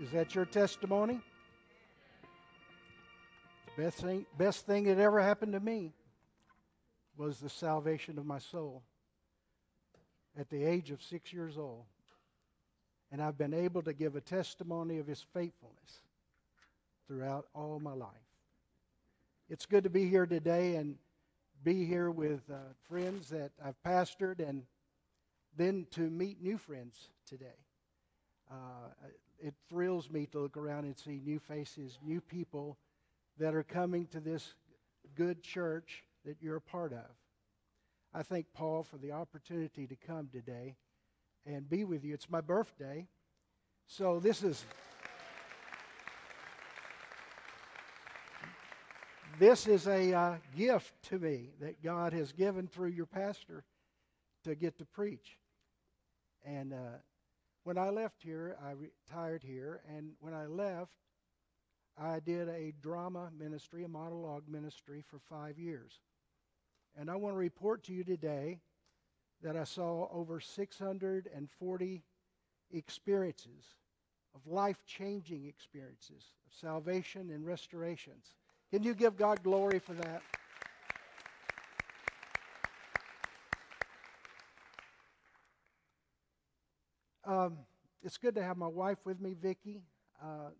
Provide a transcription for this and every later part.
Is that your testimony? The best thing, best thing that ever happened to me was the salvation of my soul at the age of six years old. And I've been able to give a testimony of his faithfulness throughout all my life. It's good to be here today and be here with uh, friends that I've pastored and then to meet new friends today. Uh, it thrills me to look around and see new faces, new people that are coming to this good church that you're a part of. I thank Paul for the opportunity to come today and be with you. It's my birthday. So this is this is a uh, gift to me that God has given through your pastor to get to preach. And uh, when I left here, I retired here, and when I left, I did a drama ministry, a monologue ministry for five years. And I want to report to you today that I saw over 640 experiences of life changing experiences of salvation and restorations. Can you give God glory for that? Um, it's good to have my wife with me, Vicki. Uh,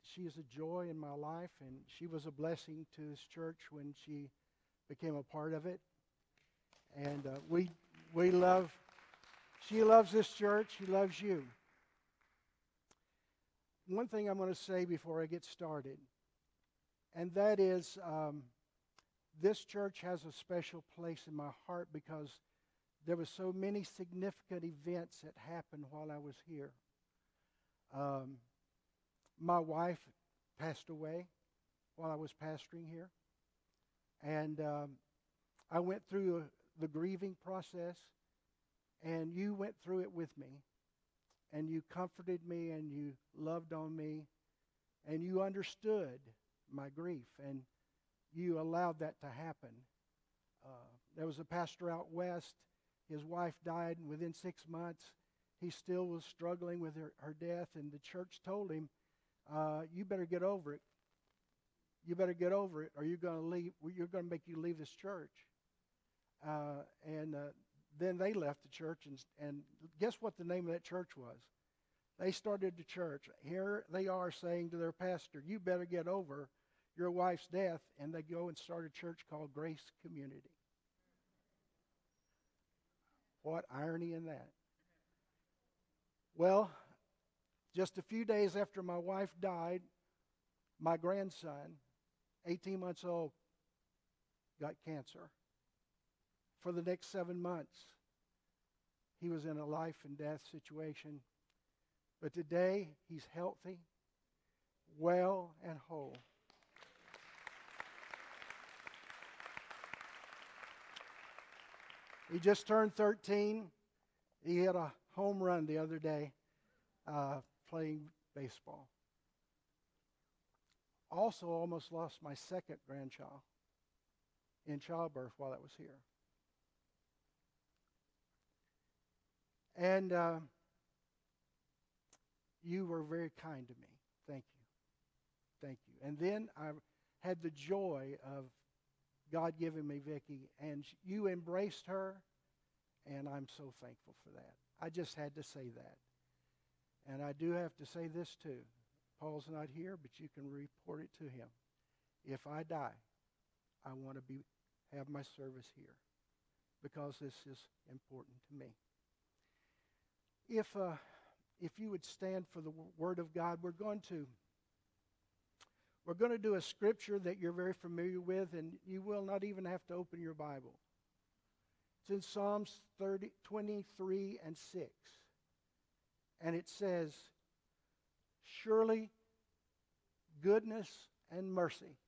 she is a joy in my life, and she was a blessing to this church when she became a part of it. And uh, we, we love, she loves this church, she loves you. One thing I'm going to say before I get started, and that is um, this church has a special place in my heart because there were so many significant events that happened while I was here. Um, my wife passed away while I was pastoring here. And um, I went through the grieving process, and you went through it with me. And you comforted me, and you loved on me, and you understood my grief, and you allowed that to happen. Uh, there was a pastor out west. His wife died, and within six months, he still was struggling with her, her death, and the church told him, uh, You better get over it. You better get over it or you're going to leave you're going to make you leave this church. Uh, and uh, then they left the church and, and guess what the name of that church was? They started the church. Here they are saying to their pastor you better get over your wife's death and they go and start a church called grace community what irony in that well just a few days after my wife died my grandson 18 months old, got cancer. For the next seven months, he was in a life and death situation. But today, he's healthy, well, and whole. He just turned 13. He hit a home run the other day uh, playing baseball also almost lost my second grandchild in childbirth while I was here. And uh, you were very kind to me. Thank you. Thank you. And then I had the joy of God giving me Vicki, and you embraced her, and I'm so thankful for that. I just had to say that. And I do have to say this too. Paul's not here, but you can report it to him. If I die, I want to be have my service here because this is important to me. If uh, if you would stand for the word of God, we're going to we're going to do a scripture that you're very familiar with, and you will not even have to open your Bible. It's in Psalms 30, 23 and 6. And it says, Surely goodness and mercy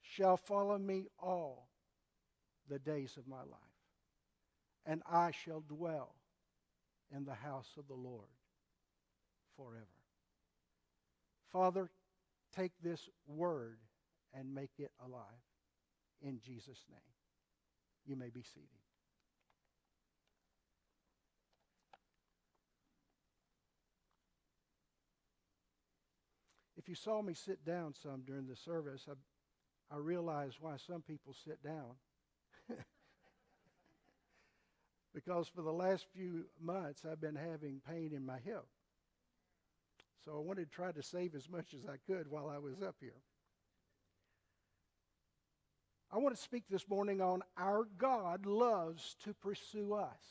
shall follow me all the days of my life, and I shall dwell in the house of the Lord forever. Father, take this word and make it alive. In Jesus' name. You may be seated. if you saw me sit down some during the service, I, I realized why some people sit down. because for the last few months, I've been having pain in my hip. So I wanted to try to save as much as I could while I was up here. I want to speak this morning on our God loves to pursue us.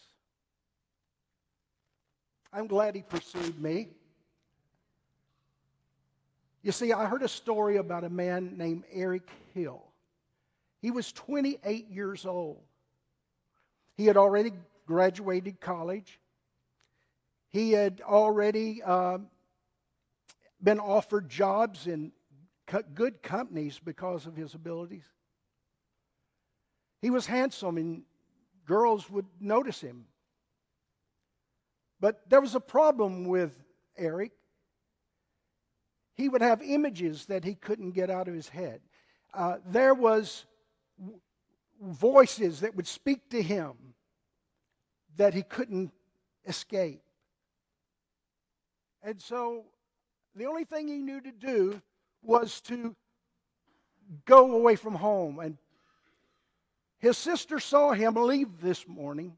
I'm glad He pursued me. You see, I heard a story about a man named Eric Hill. He was 28 years old. He had already graduated college. He had already uh, been offered jobs in good companies because of his abilities. He was handsome and girls would notice him. But there was a problem with Eric. He would have images that he couldn't get out of his head. Uh, there was voices that would speak to him that he couldn't escape. And so the only thing he knew to do was to go away from home. And his sister saw him leave this morning,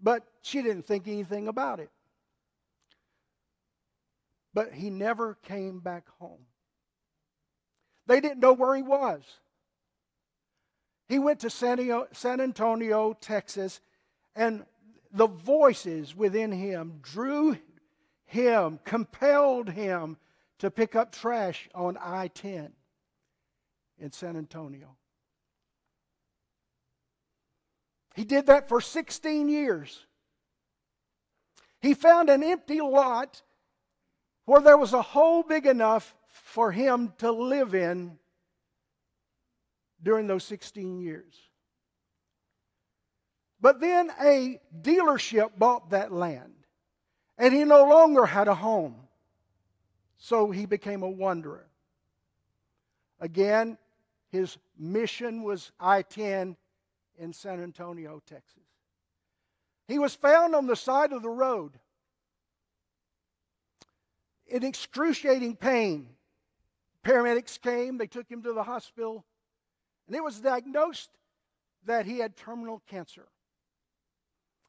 but she didn't think anything about it. But he never came back home. They didn't know where he was. He went to San Antonio, Texas, and the voices within him drew him, compelled him to pick up trash on I 10 in San Antonio. He did that for 16 years. He found an empty lot where there was a hole big enough for him to live in during those 16 years. But then a dealership bought that land. And he no longer had a home. So he became a wanderer. Again, his mission was I 10 in San Antonio, Texas. He was found on the side of the road in excruciating pain. Paramedics came, they took him to the hospital, and it was diagnosed that he had terminal cancer.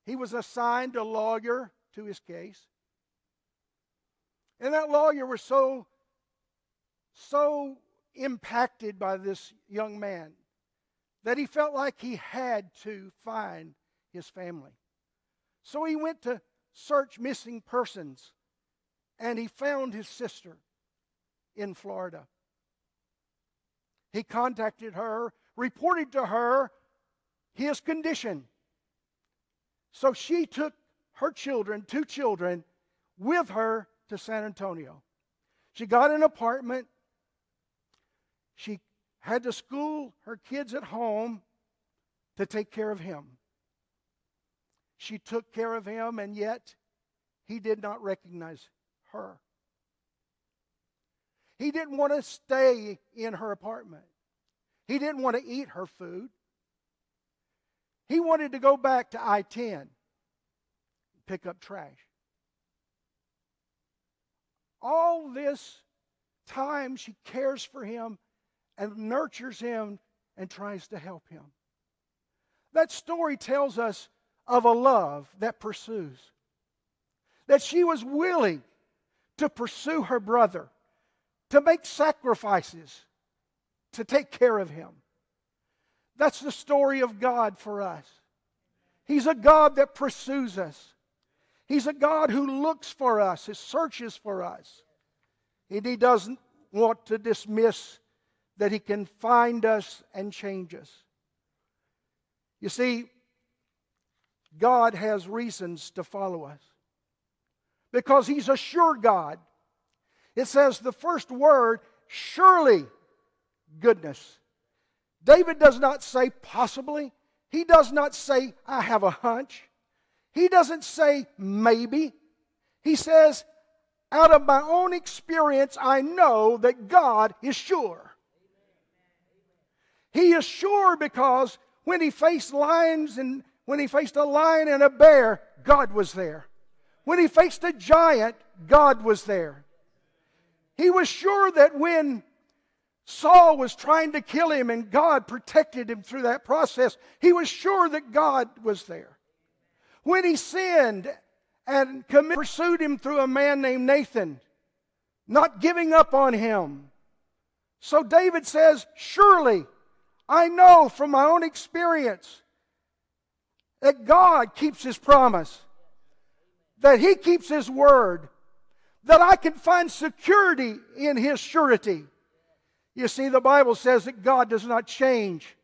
He was assigned a lawyer to his case. And that lawyer was so, so impacted by this young man that he felt like he had to find his family. So he went to search missing persons and he found his sister in Florida. He contacted her, reported to her his condition. So she took her children, two children, with her to San Antonio. She got an apartment. She had to school her kids at home to take care of him. She took care of him, and yet he did not recognize her. He didn't want to stay in her apartment. He didn't want to eat her food. He wanted to go back to I 10 pick up trash. All this time, she cares for him and nurtures him and tries to help him. That story tells us of a love that pursues. That she was willing to pursue her brother, to make sacrifices, to take care of him. That's the story of God for us. He's a God that pursues us. He's a God who looks for us, He searches for us. And He doesn't want to dismiss that He can find us and change us. You see, God has reasons to follow us because He's a sure God. It says the first word, surely goodness. David does not say possibly, he does not say, I have a hunch. He doesn't say maybe. He says, out of my own experience, I know that God is sure. He is sure because when he faced lions and when he faced a lion and a bear, God was there. When he faced a giant, God was there. He was sure that when Saul was trying to kill him and God protected him through that process, he was sure that God was there. When he sinned and pursued him through a man named Nathan, not giving up on him. So David says, Surely I know from my own experience that God keeps his promise, that he keeps his word, that I can find security in his surety. You see, the Bible says that God does not change.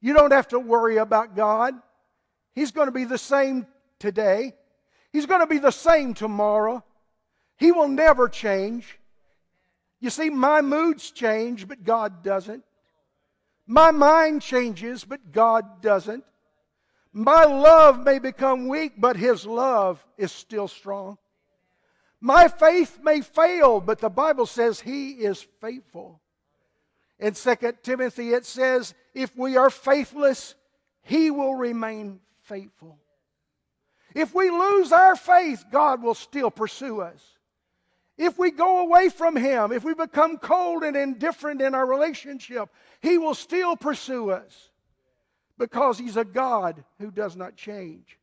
You don't have to worry about God. He's going to be the same today. He's going to be the same tomorrow. He will never change. You see, my moods change, but God doesn't. My mind changes, but God doesn't. My love may become weak, but His love is still strong. My faith may fail, but the Bible says He is faithful. In 2 Timothy, it says, if we are faithless, He will remain faithful. If we lose our faith, God will still pursue us. If we go away from Him, if we become cold and indifferent in our relationship, He will still pursue us because He's a God who does not change.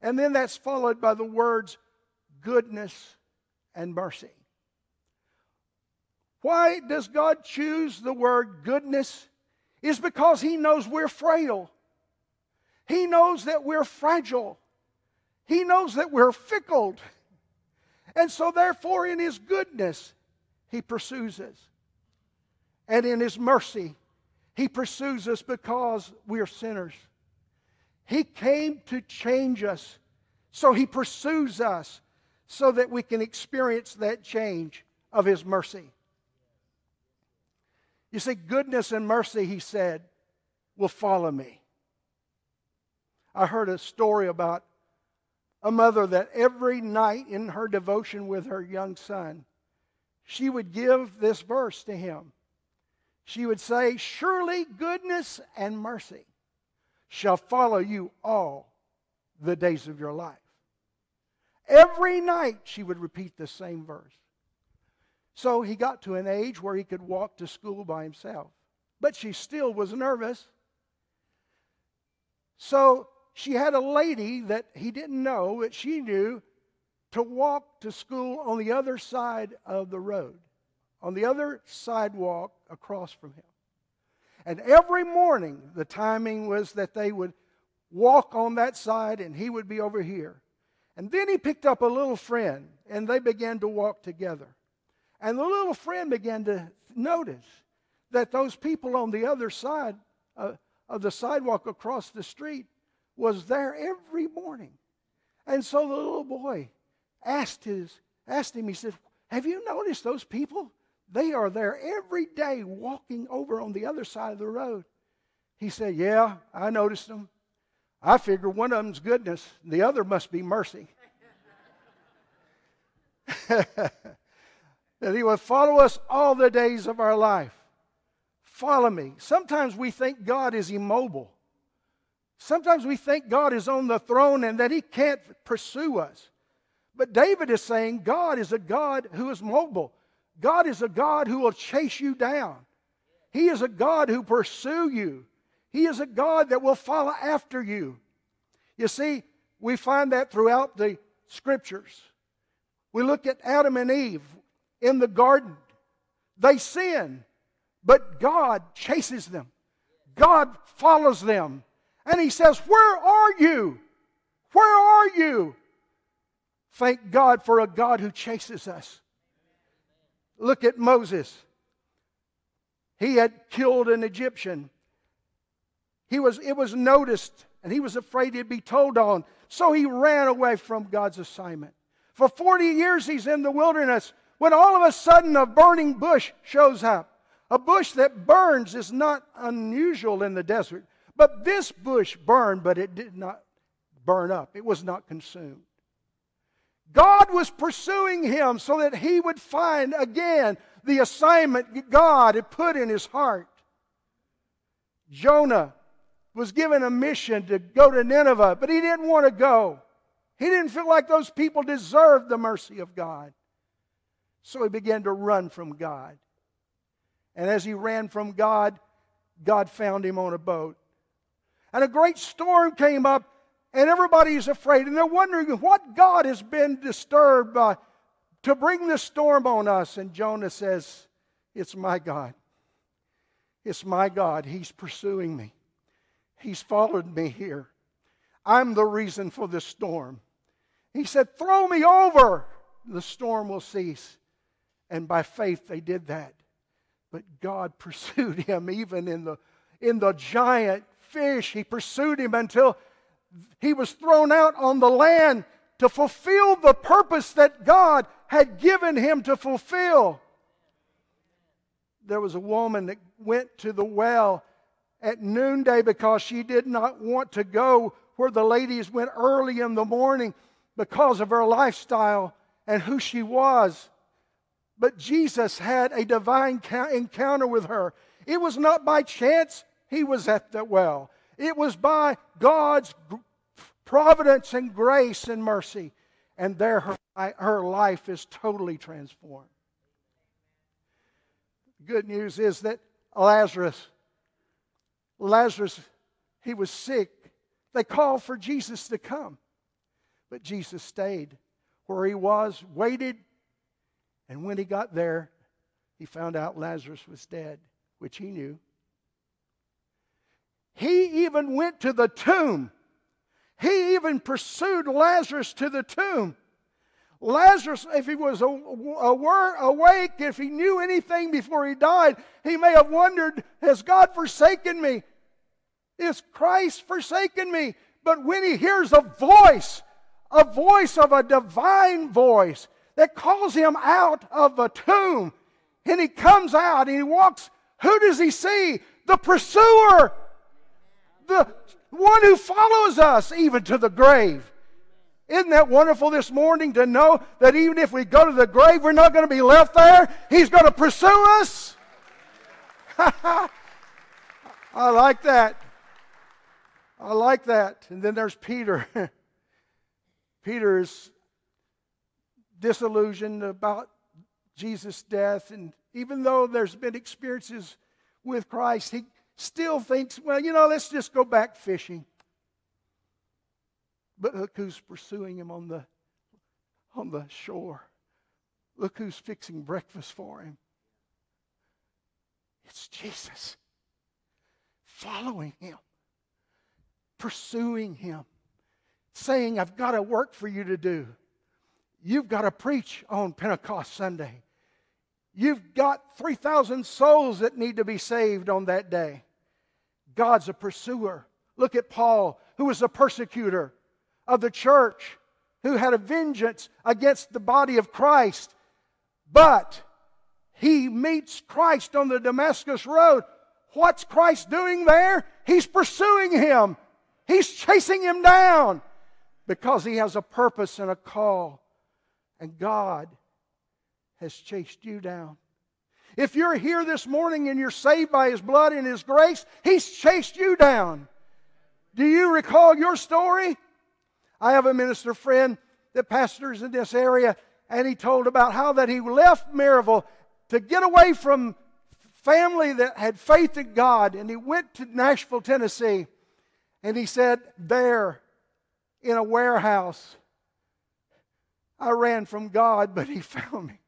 And then that's followed by the words goodness and mercy. Why does God choose the word goodness? Is because He knows we're frail. He knows that we're fragile. He knows that we're fickle. And so, therefore, in His goodness, He pursues us. And in His mercy, He pursues us because we are sinners. He came to change us. So He pursues us so that we can experience that change of His mercy. You see, goodness and mercy, He said, will follow me. I heard a story about a mother that every night in her devotion with her young son, she would give this verse to him. She would say, Surely goodness and mercy shall follow you all the days of your life. Every night she would repeat the same verse. So he got to an age where he could walk to school by himself. But she still was nervous. So she had a lady that he didn't know, that she knew, to walk to school on the other side of the road, on the other sidewalk across from him. And every morning, the timing was that they would walk on that side and he would be over here. And then he picked up a little friend and they began to walk together. And the little friend began to notice that those people on the other side uh, of the sidewalk across the street was there every morning. And so the little boy asked, his, asked him, he said, Have you noticed those people? They are there every day walking over on the other side of the road. He said, Yeah, I noticed them. I figure one of them's goodness, the other must be mercy. that he will follow us all the days of our life. Follow me. Sometimes we think God is immobile. Sometimes we think God is on the throne and that He can't pursue us. But David is saying God is a God who is mobile. God is a God who will chase you down. He is a God who pursue you. He is a God that will follow after you. You see, we find that throughout the scriptures. We look at Adam and Eve in the garden. They sin, but God chases them. God follows them. And he says, Where are you? Where are you? Thank God for a God who chases us. Look at Moses. He had killed an Egyptian. He was, it was noticed, and he was afraid he'd be told on. So he ran away from God's assignment. For 40 years, he's in the wilderness when all of a sudden a burning bush shows up. A bush that burns is not unusual in the desert. But this bush burned, but it did not burn up, it was not consumed. God was pursuing him so that he would find again the assignment God had put in his heart. Jonah was given a mission to go to Nineveh, but he didn't want to go. He didn't feel like those people deserved the mercy of God. So he began to run from God. And as he ran from God, God found him on a boat. And a great storm came up, and everybody's afraid. And they're wondering what God has been disturbed by to bring this storm on us. And Jonah says, It's my God. It's my God. He's pursuing me, He's followed me here. I'm the reason for this storm. He said, Throw me over. The storm will cease. And by faith, they did that. But God pursued him even in the, in the giant fish. He pursued him until he was thrown out on the land to fulfill the purpose that God had given him to fulfill. There was a woman that went to the well at noonday because she did not want to go where the ladies went early in the morning because of her lifestyle and who she was. But Jesus had a divine encounter with her. It was not by chance he was at the well, it was by God's providence and grace and mercy. And there her, her life is totally transformed. Good news is that Lazarus, Lazarus, he was sick. They called for Jesus to come. But Jesus stayed where he was, waited, and when he got there, he found out Lazarus was dead, which he knew. He even went to the tomb. He even pursued Lazarus to the tomb. Lazarus, if he was awake, if he knew anything before he died, he may have wondered, Has God forsaken me? Is Christ forsaken me? But when he hears a voice, a voice of a divine voice, that calls him out of a tomb. And he comes out and he walks. Who does he see? The pursuer, the one who follows us even to the grave. Isn't that wonderful this morning to know that even if we go to the grave, we're not going to be left there? He's going to pursue us? I like that. I like that. And then there's Peter. Peter is disillusioned about Jesus' death. And even though there's been experiences with Christ, he still thinks, well, you know, let's just go back fishing. But look who's pursuing him on the, on the shore. Look who's fixing breakfast for him. It's Jesus. Following him, pursuing him, saying, I've got a work for you to do. You've got to preach on Pentecost Sunday. You've got 3,000 souls that need to be saved on that day. God's a pursuer. Look at Paul, who was a persecutor of the church, who had a vengeance against the body of Christ. But he meets Christ on the Damascus Road. What's Christ doing there? He's pursuing him, he's chasing him down because he has a purpose and a call. And God has chased you down. If you're here this morning and you're saved by His blood and His grace, He's chased you down. Do you recall your story? I have a minister friend that pastors in this area, and he told about how that he left Maryville to get away from family that had faith in God, and he went to Nashville, Tennessee, and he said, There, in a warehouse, I ran from God, but He found me.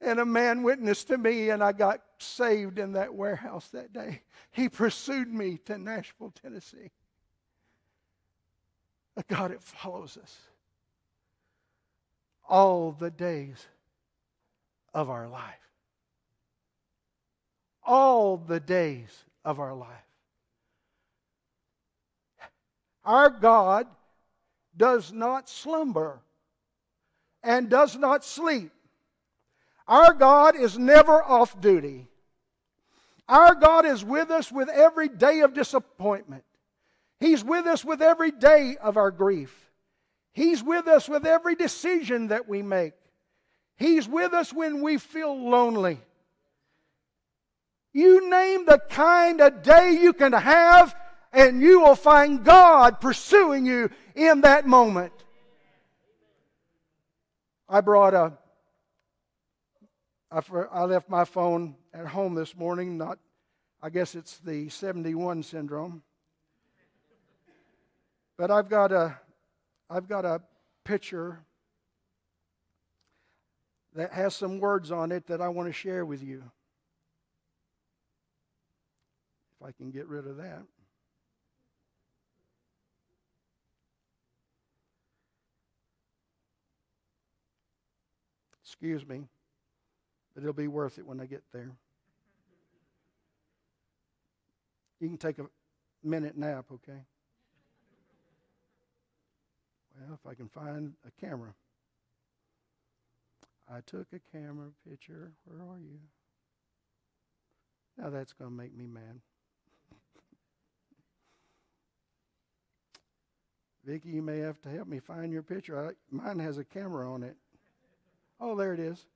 And a man witnessed to me, and I got saved in that warehouse that day. He pursued me to Nashville, Tennessee. A God, it follows us all the days of our life. All the days of our life. Our God does not slumber and does not sleep. Our God is never off duty. Our God is with us with every day of disappointment. He's with us with every day of our grief. He's with us with every decision that we make. He's with us when we feel lonely. You name the kind of day you can have, and you will find God pursuing you in that moment. I brought a I, I left my phone at home this morning. Not, I guess it's the 71 syndrome. But I've got a, I've got a picture that has some words on it that I want to share with you. If I can get rid of that. Excuse me, but it'll be worth it when I get there. You can take a minute nap, okay? Well, if I can find a camera. I took a camera picture. Where are you? Now that's going to make me mad. Vicki, you may have to help me find your picture. I, mine has a camera on it. Oh, there it is.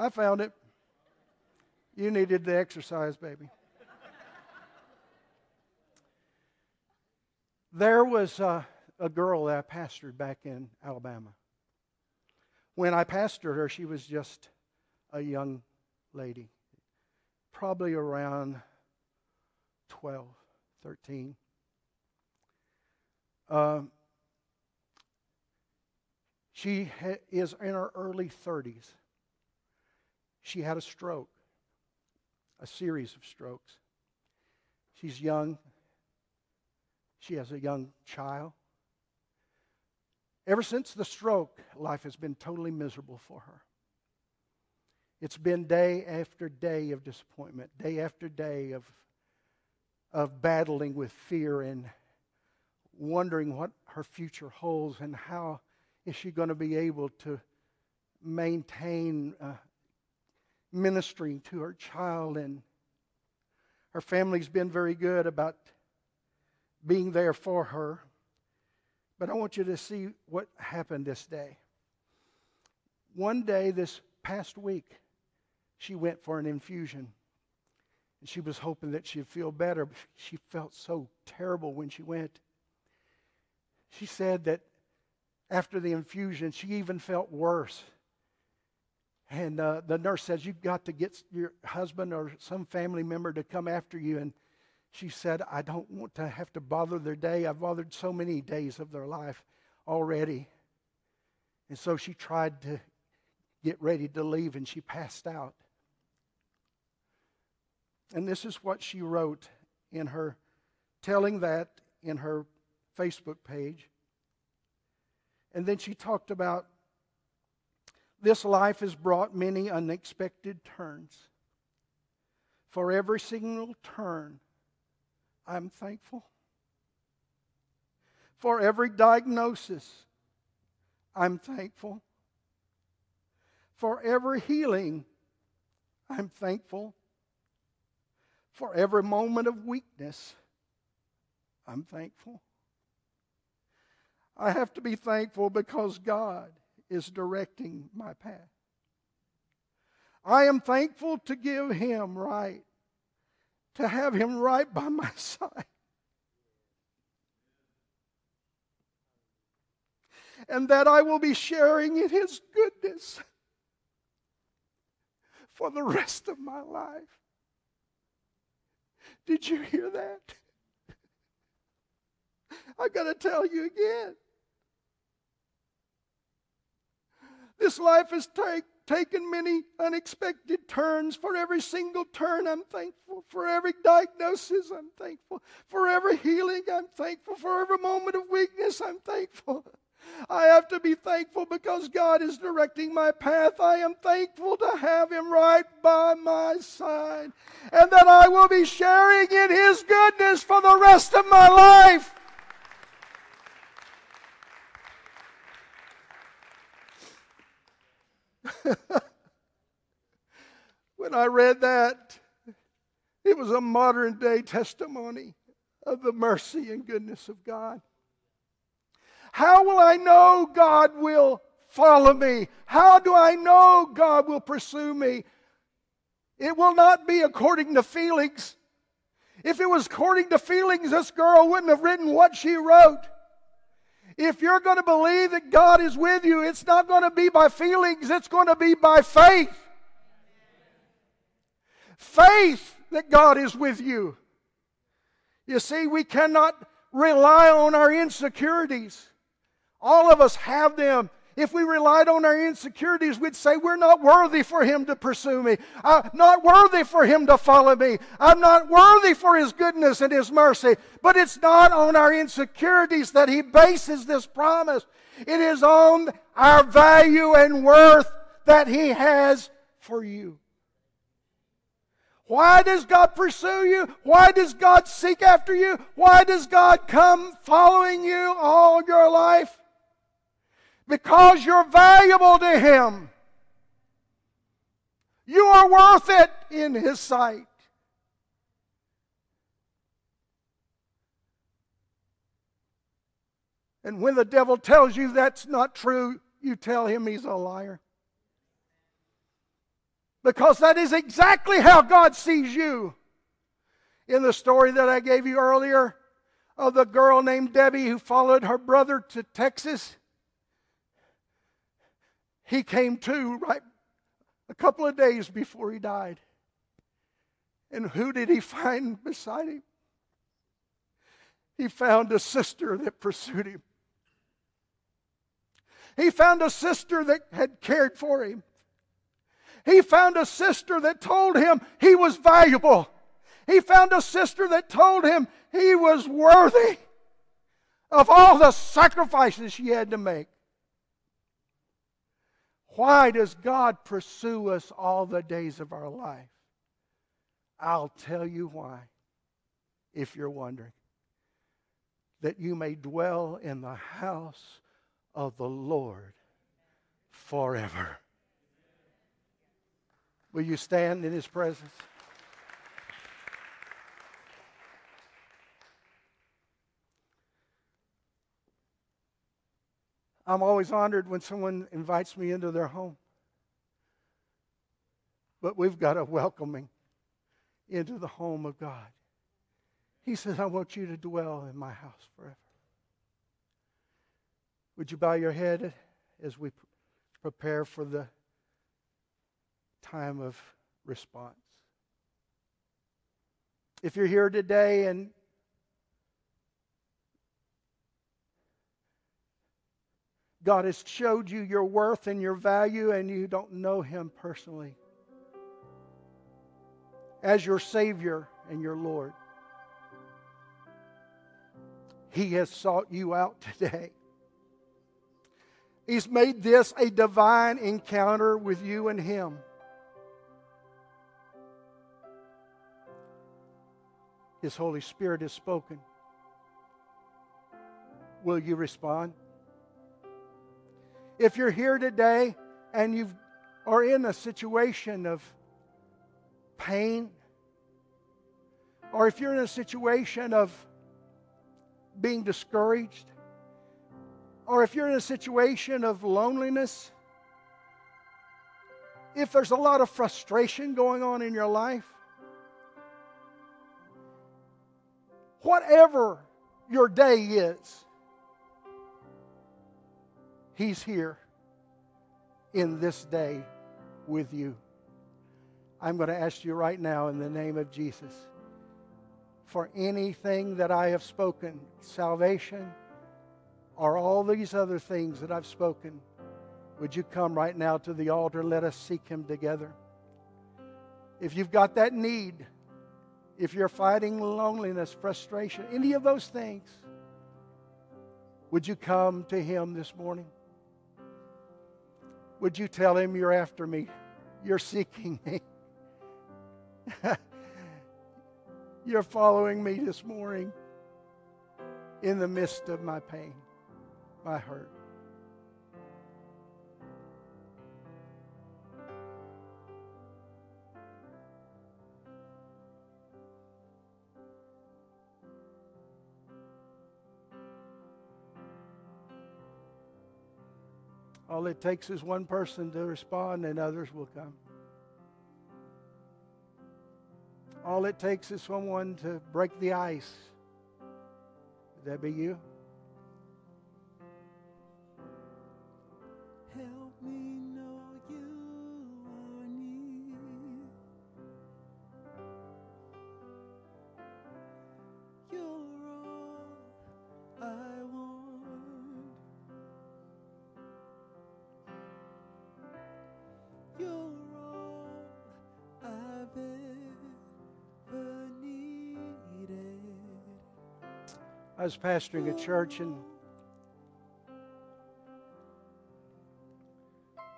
I found it. You needed the exercise, baby. there was a, a girl that I pastored back in Alabama. When I pastored her, she was just a young lady, probably around 12, 13. Um, she ha- is in her early 30s. She had a stroke, a series of strokes. She's young. She has a young child. Ever since the stroke, life has been totally miserable for her. It's been day after day of disappointment, day after day of, of battling with fear and wondering what her future holds and how is she going to be able to maintain uh, ministering to her child and her family's been very good about being there for her. But i want you to see what happened this day. One day this past week she went for an infusion and she was hoping that she'd feel better she felt so terrible when she went. She said that after the infusion, she even felt worse. And uh, the nurse says, You've got to get your husband or some family member to come after you. And she said, I don't want to have to bother their day. I've bothered so many days of their life already. And so she tried to get ready to leave and she passed out. And this is what she wrote in her, telling that in her Facebook page. And then she talked about this life has brought many unexpected turns. For every single turn, I'm thankful. For every diagnosis, I'm thankful. For every healing, I'm thankful. For every moment of weakness, I'm thankful. I have to be thankful because God is directing my path. I am thankful to give Him right, to have Him right by my side. And that I will be sharing in His goodness for the rest of my life. Did you hear that? I've got to tell you again. This life has take, taken many unexpected turns. For every single turn, I'm thankful. For every diagnosis, I'm thankful. For every healing, I'm thankful. For every moment of weakness, I'm thankful. I have to be thankful because God is directing my path. I am thankful to have Him right by my side and that I will be sharing in His goodness for the rest of my life. when I read that, it was a modern day testimony of the mercy and goodness of God. How will I know God will follow me? How do I know God will pursue me? It will not be according to feelings. If it was according to feelings, this girl wouldn't have written what she wrote. If you're going to believe that God is with you, it's not going to be by feelings, it's going to be by faith. Faith that God is with you. You see, we cannot rely on our insecurities. All of us have them. If we relied on our insecurities, we'd say, We're not worthy for Him to pursue me. I'm not worthy for Him to follow me. I'm not worthy for His goodness and His mercy. But it's not on our insecurities that He bases this promise, it is on our value and worth that He has for you. Why does God pursue you? Why does God seek after you? Why does God come following you all your life? Because you're valuable to Him. You are worth it in His sight. And when the devil tells you that's not true, you tell him he's a liar. Because that is exactly how God sees you. In the story that I gave you earlier of the girl named Debbie who followed her brother to Texas, he came to right a couple of days before he died. And who did he find beside him? He found a sister that pursued him. He found a sister that had cared for him. He found a sister that told him he was valuable. He found a sister that told him he was worthy of all the sacrifices she had to make. Why does God pursue us all the days of our life? I'll tell you why, if you're wondering. That you may dwell in the house of the Lord forever. Will you stand in His presence? I'm always honored when someone invites me into their home. But we've got a welcoming into the home of God. He says, I want you to dwell in my house forever. Would you bow your head as we prepare for the time of response? If you're here today and God has showed you your worth and your value, and you don't know Him personally as your Savior and your Lord. He has sought you out today. He's made this a divine encounter with you and Him. His Holy Spirit has spoken. Will you respond? If you're here today and you are in a situation of pain, or if you're in a situation of being discouraged, or if you're in a situation of loneliness, if there's a lot of frustration going on in your life, whatever your day is, He's here in this day with you. I'm going to ask you right now in the name of Jesus for anything that I have spoken, salvation, or all these other things that I've spoken, would you come right now to the altar? Let us seek Him together. If you've got that need, if you're fighting loneliness, frustration, any of those things, would you come to Him this morning? Would you tell him you're after me? You're seeking me. you're following me this morning in the midst of my pain, my hurt. All it takes is one person to respond, and others will come. All it takes is someone to break the ice. Would that be you? Was pastoring a church and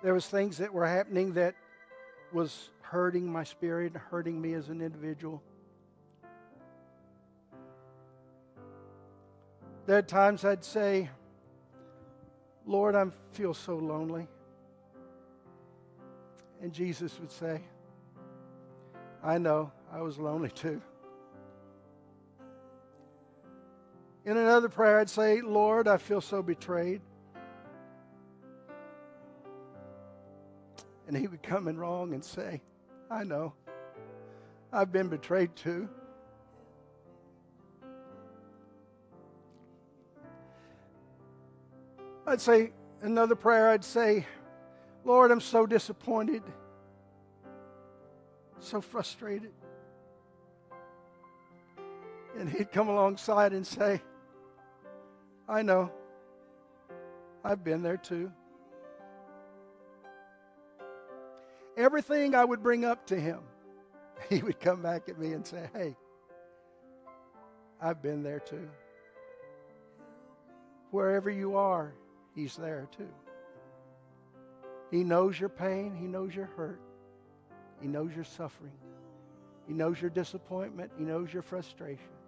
there was things that were happening that was hurting my spirit, hurting me as an individual. There are times I'd say, Lord, I feel so lonely. And Jesus would say, I know, I was lonely too. In another prayer, I'd say, Lord, I feel so betrayed. And he would come in wrong and say, I know, I've been betrayed too. I'd say, another prayer, I'd say, Lord, I'm so disappointed, so frustrated. And he'd come alongside and say, I know, I've been there too. Everything I would bring up to him, he would come back at me and say, Hey, I've been there too. Wherever you are, he's there too. He knows your pain, he knows your hurt, he knows your suffering, he knows your disappointment, he knows your frustration.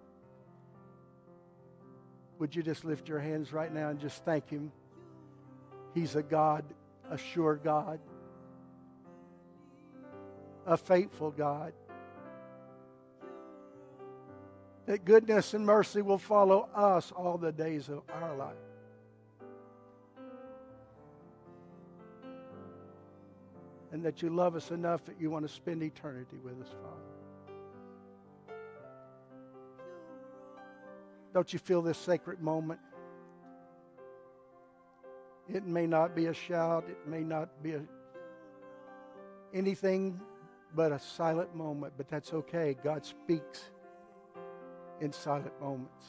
Would you just lift your hands right now and just thank him? He's a God, a sure God a faithful God. That goodness and mercy will follow us all the days of our life. And that you love us enough that you want to spend eternity with us, Father. Don't you feel this sacred moment? It may not be a shout, it may not be a, anything but a silent moment, but that's okay. God speaks in silent moments.